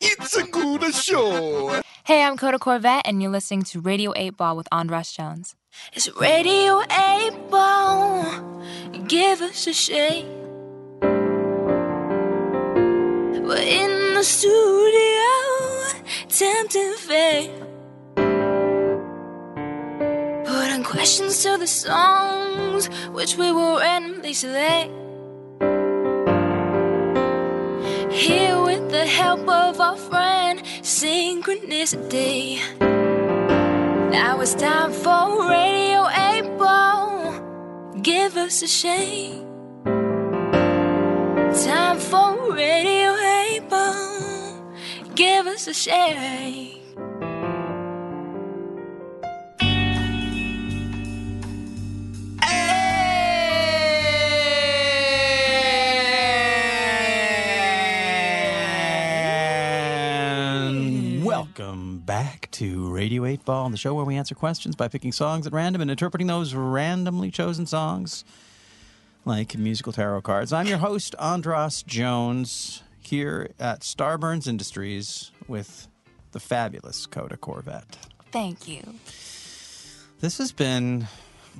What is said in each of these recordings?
It's a good show. Hey, I'm Coda Corvette, and you're listening to Radio 8 Ball with Andras Jones. It's Radio 8 Ball. Give us a shake. We're in the studio, tempting fate. Putting questions to the songs, which we will randomly select. Here with the help of our friend, Synchronicity. Now it's time for Radio 8 Ball. Give us a shake. Time for Radio 8 Ball. Give us a shake. Welcome back to Radio 8 Ball, the show where we answer questions by picking songs at random and interpreting those randomly chosen songs like musical tarot cards. I'm your host, Andras Jones, here at Starburns Industries with the fabulous Coda Corvette. Thank you. This has been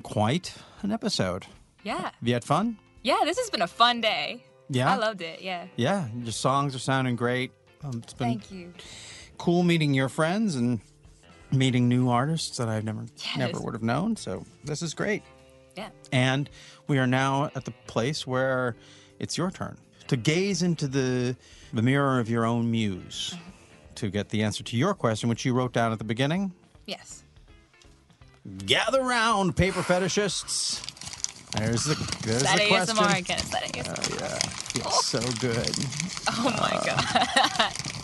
quite an episode. Yeah. Have you had fun? Yeah, this has been a fun day. Yeah. I loved it. Yeah. Yeah, your songs are sounding great. Um, it's been Thank you. Cool meeting your friends and meeting new artists that I've never Yes. never would have known. So this is great. Yeah. And we are now at the place where it's your turn to gaze into the the mirror of your own muse mm-hmm. to get the answer to your question, which you wrote down at the beginning. Yes. Gather round, paper fetishists. There's the there's That the question. ASMR again. Is that ASMR? Oh yeah, feels so good. Oh my uh, god.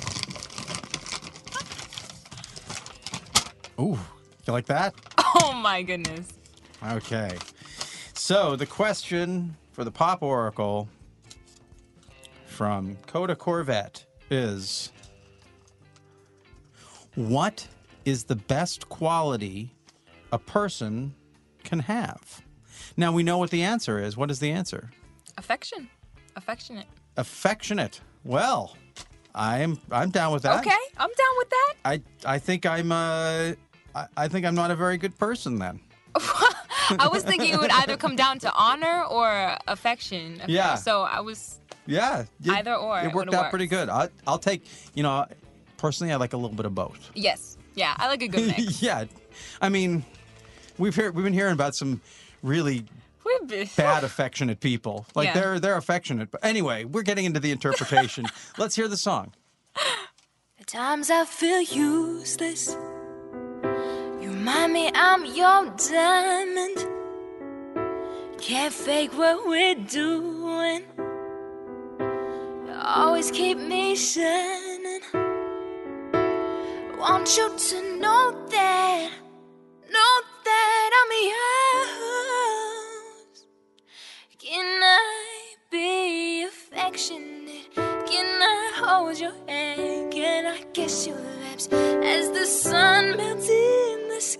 Ooh, you like that? Oh my goodness. Okay. So the question for the Pop Oracle from Coda Corvette is What is the best quality a person can have? Now we know what the answer is. What is the answer? Affection. Affectionate. Affectionate. Well, I'm I'm down with that. Okay, I'm down with that. I I think I'm uh I, I think I'm not a very good person then. I was thinking it would either come down to honor or affection. Yeah. So I was. Yeah. you- Either or, It it worked would've out pretty good. I, I'll take, you know, personally, I like a little bit of both. Yes. Yeah. I like a good mix. yeah. I mean, we've heard, we've been hearing about some really bad affectionate people. Like Yeah. they're they're affectionate. But anyway, we're getting into the interpretation. Let's hear the song. At times I feel useless. Me I'm your diamond. Can't fake what we're doing. You always keep me shining. Want you to know that, know that I'm yours. Can I be affectionate? Can I hold your hand? Can I kiss your lips as the sun melts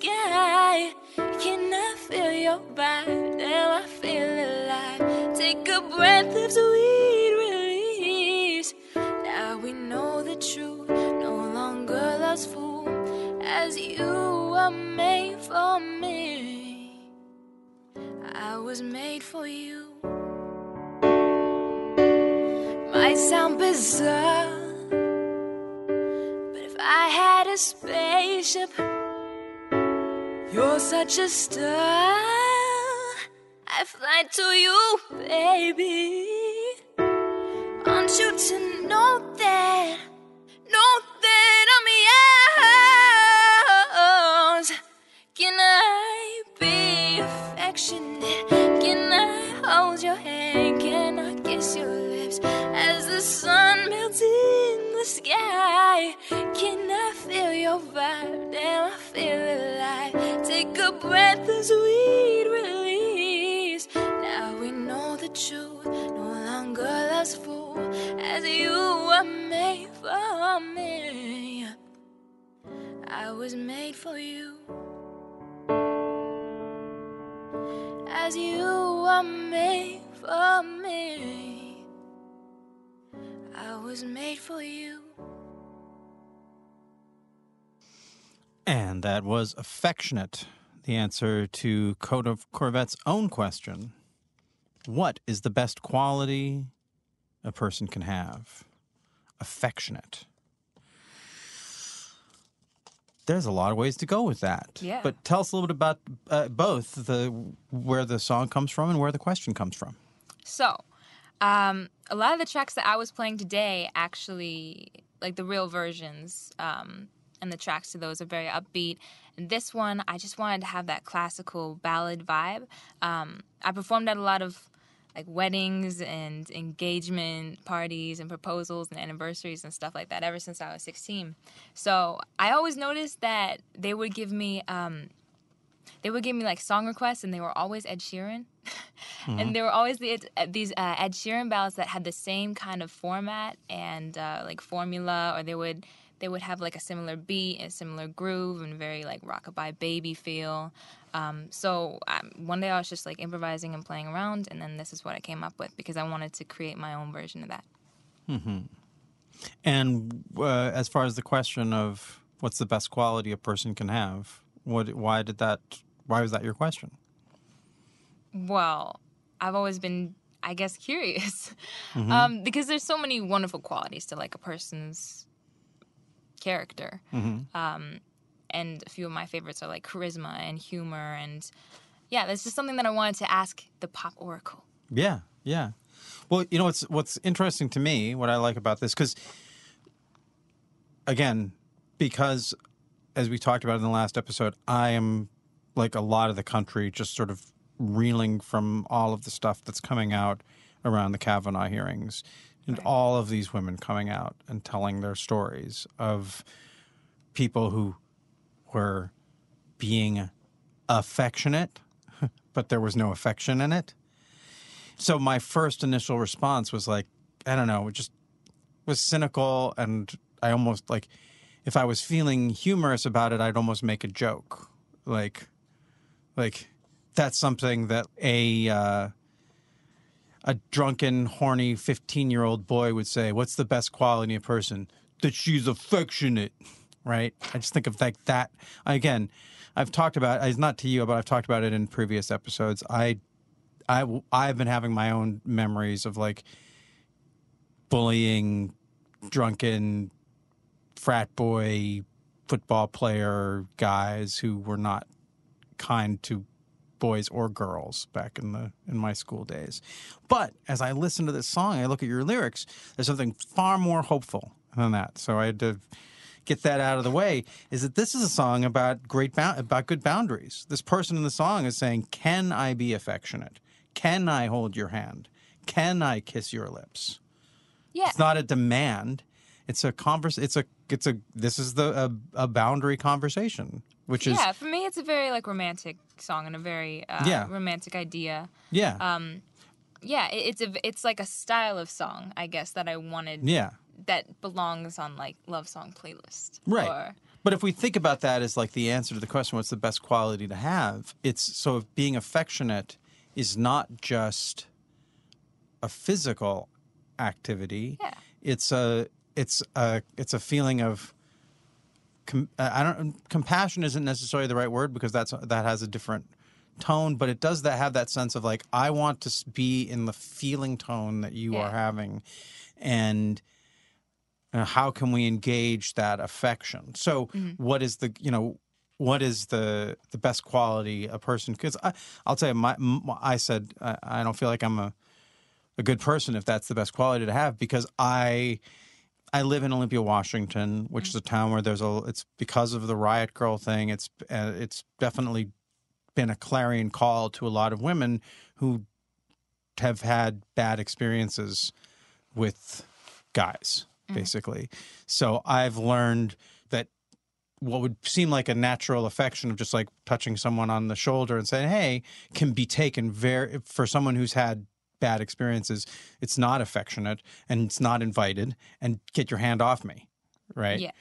sky? Can I feel your vibe? Now I feel alive. Take a breath of sweet release. Now we know the truth. No longer lost fool, as you are made for me. I was made for you. Might sound bizarre, but if I had a spaceship, you're such a star. I fly to you, baby. Want you to know that, know that I'm yours. Can I be affectionate? Can I hold your hand? Can I kiss your lips as the sun melts in the sky? Can I feel your vibe? Now I feel alive. Breath sweet release. Now we know the truth. No longer as you were made for me. I was made for you. As you were made for me. I was made for you. And that was affectionate. The answer to Coda Corvette's own question What is the best quality a person can have? Affectionate. There's a lot of ways to go with that. Yeah. But tell us a little bit about uh, both the where the song comes from and where the question comes from. So, um, a lot of the tracks that I was playing today, actually, like the real versions, um, and the tracks to those are very upbeat. And this one, I just wanted to have that classical ballad vibe. Um, I performed at a lot of like weddings and engagement parties and proposals and anniversaries and stuff like that ever since I was 16. So I always noticed that they would give me um, they would give me like song requests and they were always Ed Sheeran. and there were always the, these uh, Ed Sheeran ballads that had the same kind of format and uh, like formula, or they would they would have like a similar beat and similar groove and very like rockabye baby feel. Um, so um, one day I was just like improvising and playing around, and then this is what I came up with because I wanted to create my own version of that. And uh, as far as the question of what's the best quality a person can have, what why did that why was that your question? Well, I've always been, I guess, curious um, because there's so many wonderful qualities to like a person's character. Um, and a few of my favorites are like charisma and humor, and yeah, that's just something that I wanted to ask the pop oracle. Yeah, yeah. Well, you know what's what's interesting to me, what I like about this, because again, because as we talked about in the last episode, I am like a lot of the country, just sort of reeling from all of the stuff that's coming out around the Kavanaugh hearings, and all of these women coming out and telling their stories of people who were being affectionate, but there was no affection in it. So my first initial response was like, I don't know, it just was cynical and I almost like if I was feeling humorous about it, I'd almost make a joke. Like like that's something that a uh, a drunken, horny fifteen year old boy would say, What's the best quality of a person? That she's affectionate. Right? I just think of like that again, I've talked about it's not to you, but I've talked about it in previous episodes. I I I've been having my own memories of like bullying, drunken, frat boy, football player guys who were not kind to boys or girls back in the in my school days. But as I listen to this song, I look at your lyrics. There's something far more hopeful than that. So I had to get that out of the way. Is that this is a song about great about good boundaries. This person in the song is saying, "Can I be affectionate? Can I hold your hand? Can I kiss your lips?" Yeah. It's not a demand. It's a converse. It's a. It's a. This is the a, a boundary conversation, which is yeah, for me, it's a very like romantic song and a very uh, Yeah. romantic idea. yeah, Um, yeah, it, it's a it's like a style of song, I guess, that I wanted yeah, that belongs on like love song playlist. right. Or, But if we think about that as like the answer to the question, what's the best quality to have? It's so if being affectionate is not just a physical activity. Yeah. It's a it's a it's a feeling of com, uh, I don't compassion isn't necessarily the right word because that's that has a different tone, but it does that have that sense of like I want to be in the feeling tone that you are having, and uh, how can we engage that affection? So, what is the you know what is the the best quality a person? Because I'll tell you, my, m I said I, I don't feel like I'm a a good person if that's the best quality to have because I I live in Olympia, Washington, which is a town where there's a. It's because of the riot girl thing. It's uh, it's definitely been a clarion call to a lot of women who have had bad experiences with guys, basically. So I've learned that what would seem like a natural affection of just like touching someone on the shoulder and saying, "Hey," can be taken very for someone who's had bad experiences. It's not affectionate and it's not invited. And get your hand off me, right? Yeah.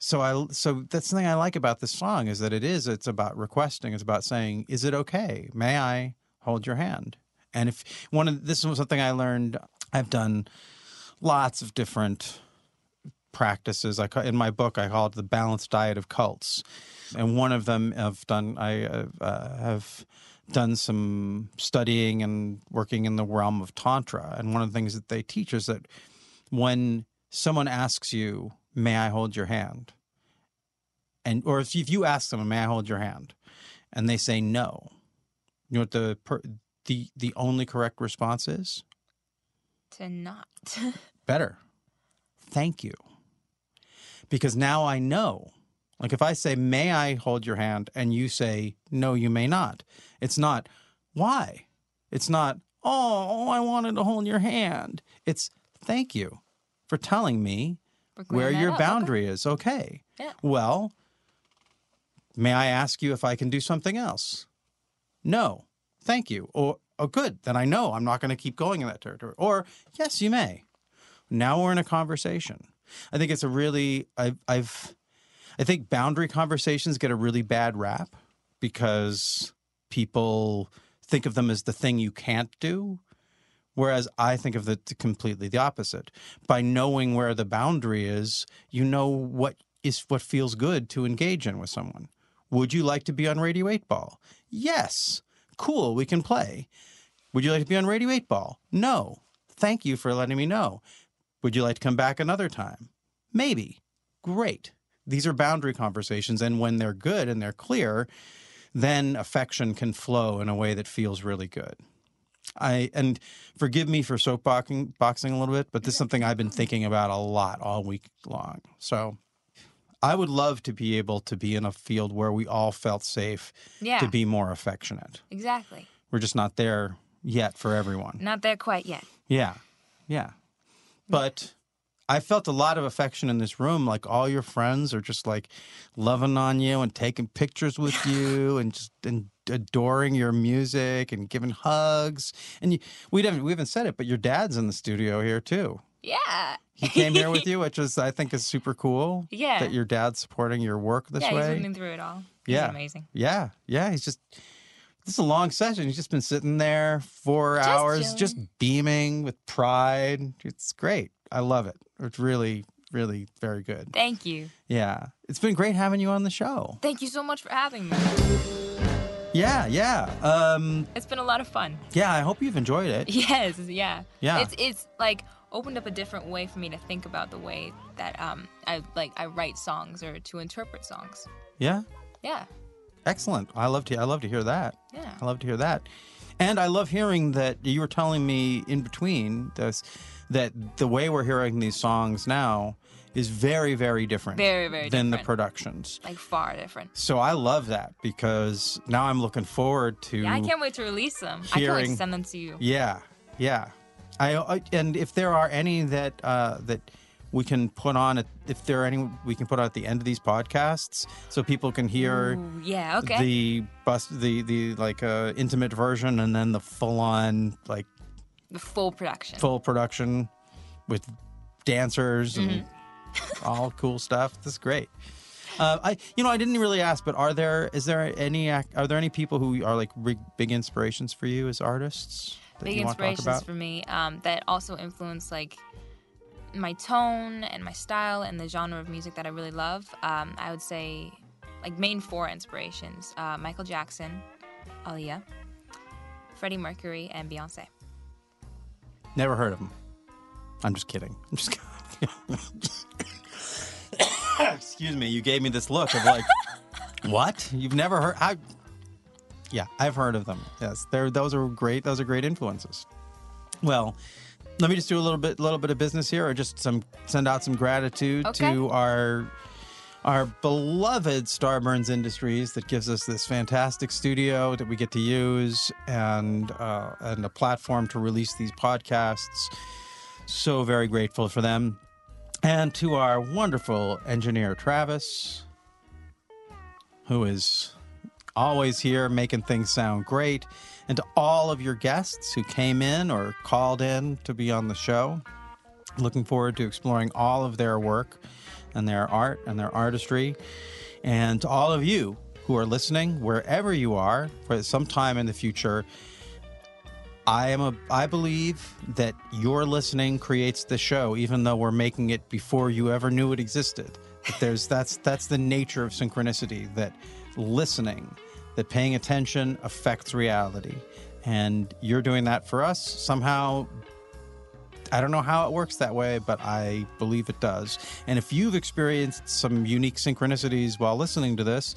So I so that's something I like about this song is that it is it's about requesting. It's about saying, "Is it okay? May I hold your hand?" And if one of this was something I learned, I've done lots of different practices. I in my book I call it the balanced diet of cults. and one of them I've done. I uh, uh, have done some studying and working in the realm of tantra, and one of the things that they teach is that when someone asks you, "May I hold your hand?" and or if if you ask them, "May I hold your hand?" and they say no, you know what the per, the the only correct response is? To not. better. Thank you. Because now I know. Like if I say, May I hold your hand? And you say, No, you may not. It's not, Why? It's not, Oh, I wanted to hold your hand. It's, Thank you for telling me where your up. Okay. boundary is. Okay. Yeah. Well, may I ask you if I can do something else? No. Thank you. Or, oh, good. Then I know I'm not going to keep going in that territory. Or, yes, you may. Now we're in a conversation. I think it's a really, I've, I've, I think boundary conversations get a really bad rap because people think of them as the thing you can't do. Whereas I think of it completely the opposite. By knowing where the boundary is, you know what is what feels good to engage in with someone. Would you like to be on Radio 8 Ball? Yes. Cool, we can play. Would you like to be on Radio 8 Ball? No. Thank you for letting me know. Would you like to come back another time? Maybe. Great. These are boundary conversations, and when they're good and they're clear, then affection can flow in a way that feels really good. I and forgive me for soapboxing boxing a little bit, but this is something I've been thinking about a lot all week long. So I would love to be able to be in a field where we all felt safe Yeah. to be more affectionate. Exactly. We're just not there yet for everyone. Not there quite yet. Yeah. Yeah. But I felt a lot of affection in this room. Like all your friends are just like loving on you and taking pictures with you and just and adoring your music and giving hugs. And you, we haven't we haven't said it, but your dad's in the studio here too. Yeah. He came here with you, which is I think is super cool. Yeah. That your dad's supporting your work this way. yeah, he's me through it all. He's Yeah. amazing. Yeah, yeah. He's just this is a long session. He's just been sitting there four Just hours, chilling. just beaming with pride. It's great. I love it. It's really, really very good. Thank you. Yeah, it's been great having you on the show. Thank you so much for having me. Yeah, yeah, um, It's been a lot of fun. yeah. I hope you've enjoyed it. Yes, yeah. Yeah. It's it's like opened up a different way for me to think about the way that um I like I write songs or to interpret songs. Yeah, Yeah. excellent. I love to. I love to hear that. Yeah. I love to hear that. And I love hearing that you were telling me in between this that the way we're hearing these songs now is very, very different. Very, very than the productions. Like far different. So I love that because now I'm looking forward to. Yeah, I can't wait to release them. I can't wait hearing- to send them to you. Yeah, yeah. I, I and if there are any that uh, that we can put on, at, if there are any we can put on at the end of these podcasts, so people can hear Ooh, yeah, okay. the bus, the the like uh, intimate version, and then the full on like the full production. full production with dancers and Mm-hmm. all cool stuff. This is great. Uh, I, you know, I didn't really ask, but are there is there any are there any people who are like big, big inspirations for you as artists? that Big you want talk inspirations for me um, that also influence like my tone and my style and the genre of music that I really love. Um, I would say like main four inspirations: uh, Michael Jackson, Aaliyah, Freddie Mercury, and Beyonce. Never heard of them. I'm just kidding. I'm just. Excuse me. You gave me this look of like, what? You've never heard? I. Yeah, I've heard of them. Yes, they're those are great. Those are great influences. Well, let me just do a little bit, little bit of business here, or just some send out some gratitude Okay. to our our beloved Starburns Industries that gives us this fantastic studio that we get to use and uh, and a platform to release these podcasts. So very grateful for them, and to our wonderful engineer Travis, who is always here making things sound great, and to all of your guests who came in or called in to be on the show. Looking forward to exploring all of their work and their art and their artistry. And to all of you who are listening, wherever you are, for some time in the future, I am a I believe that your listening creates the show, even though we're making it before you ever knew it existed. But there's that's that's the nature of synchronicity that listening, that paying attention affects reality. And you're doing that for us somehow I don't know how it works that way, but I believe it does. And if you've experienced some unique synchronicities while listening to this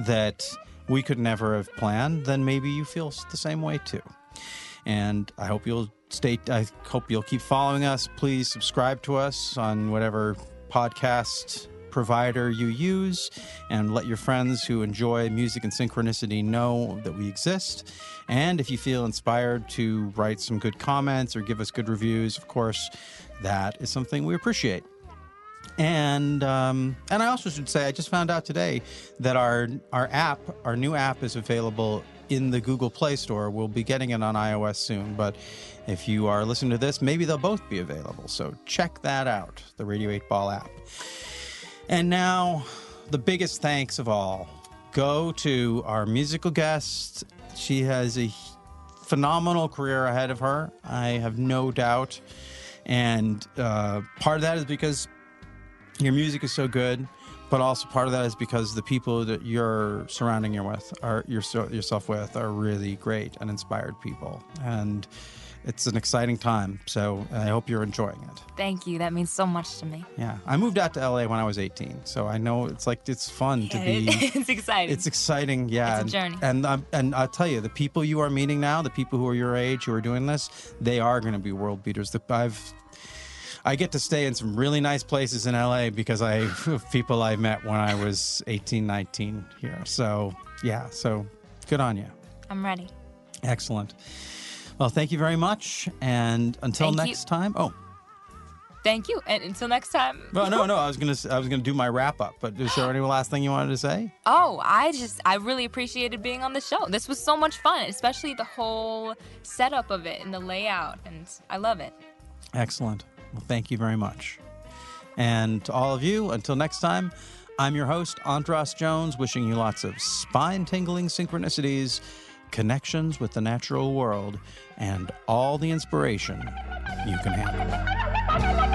that we could never have planned, then maybe you feel the same way too. And I hope you'll stay, I hope you'll keep following us. Please subscribe to us on whatever podcast provider you use and let your friends who enjoy music and synchronicity know that we exist. And if you feel inspired to write some good comments or give us good reviews, of course, that is something we appreciate. And um, and I also should say I just found out today that our our app, our new app, is available in the Google Play Store. We'll be getting it on iOS soon, but if you are listening to this, maybe they'll both be available. So check that out, the Radio 8 Ball app. And now, the biggest thanks of all go to our musical guest. She has a phenomenal career ahead of her, I have no doubt. And uh, part of that is because your music is so good, but also part of that is because the people that you're surrounding you with, are your, yourself with, are really great and inspired people. And it's an exciting time. So I hope you're enjoying it. Thank you. That means so much to me. Yeah, I moved out to LA when I was 18, so I know it's like it's fun to be. it's exciting. It's exciting, yeah. It's a journey. And and, and I'll tell you, the people you are meeting now, the people who are your age who are doing this, they are going to be world beaters. The, I've I get to stay in some really nice places in LA because I people I met when I was 18, 19 here. So yeah, so good on you. I'm ready. Excellent. Well, thank you very much. And until Thank next you. time. Oh, Thank you. And until next time. well, no, no. I was gonna, I was gonna do my wrap up. But is there any last thing you wanted to say? Oh, I just, I really appreciated being on the show. This was so much fun, especially the whole setup of it and the layout. And I love it. Excellent. Well, thank you very much. And to all of you, until next time, I'm your host, Andras Jones, wishing you lots of spine tingling synchronicities, connections with the natural world, and all the inspiration you can handle.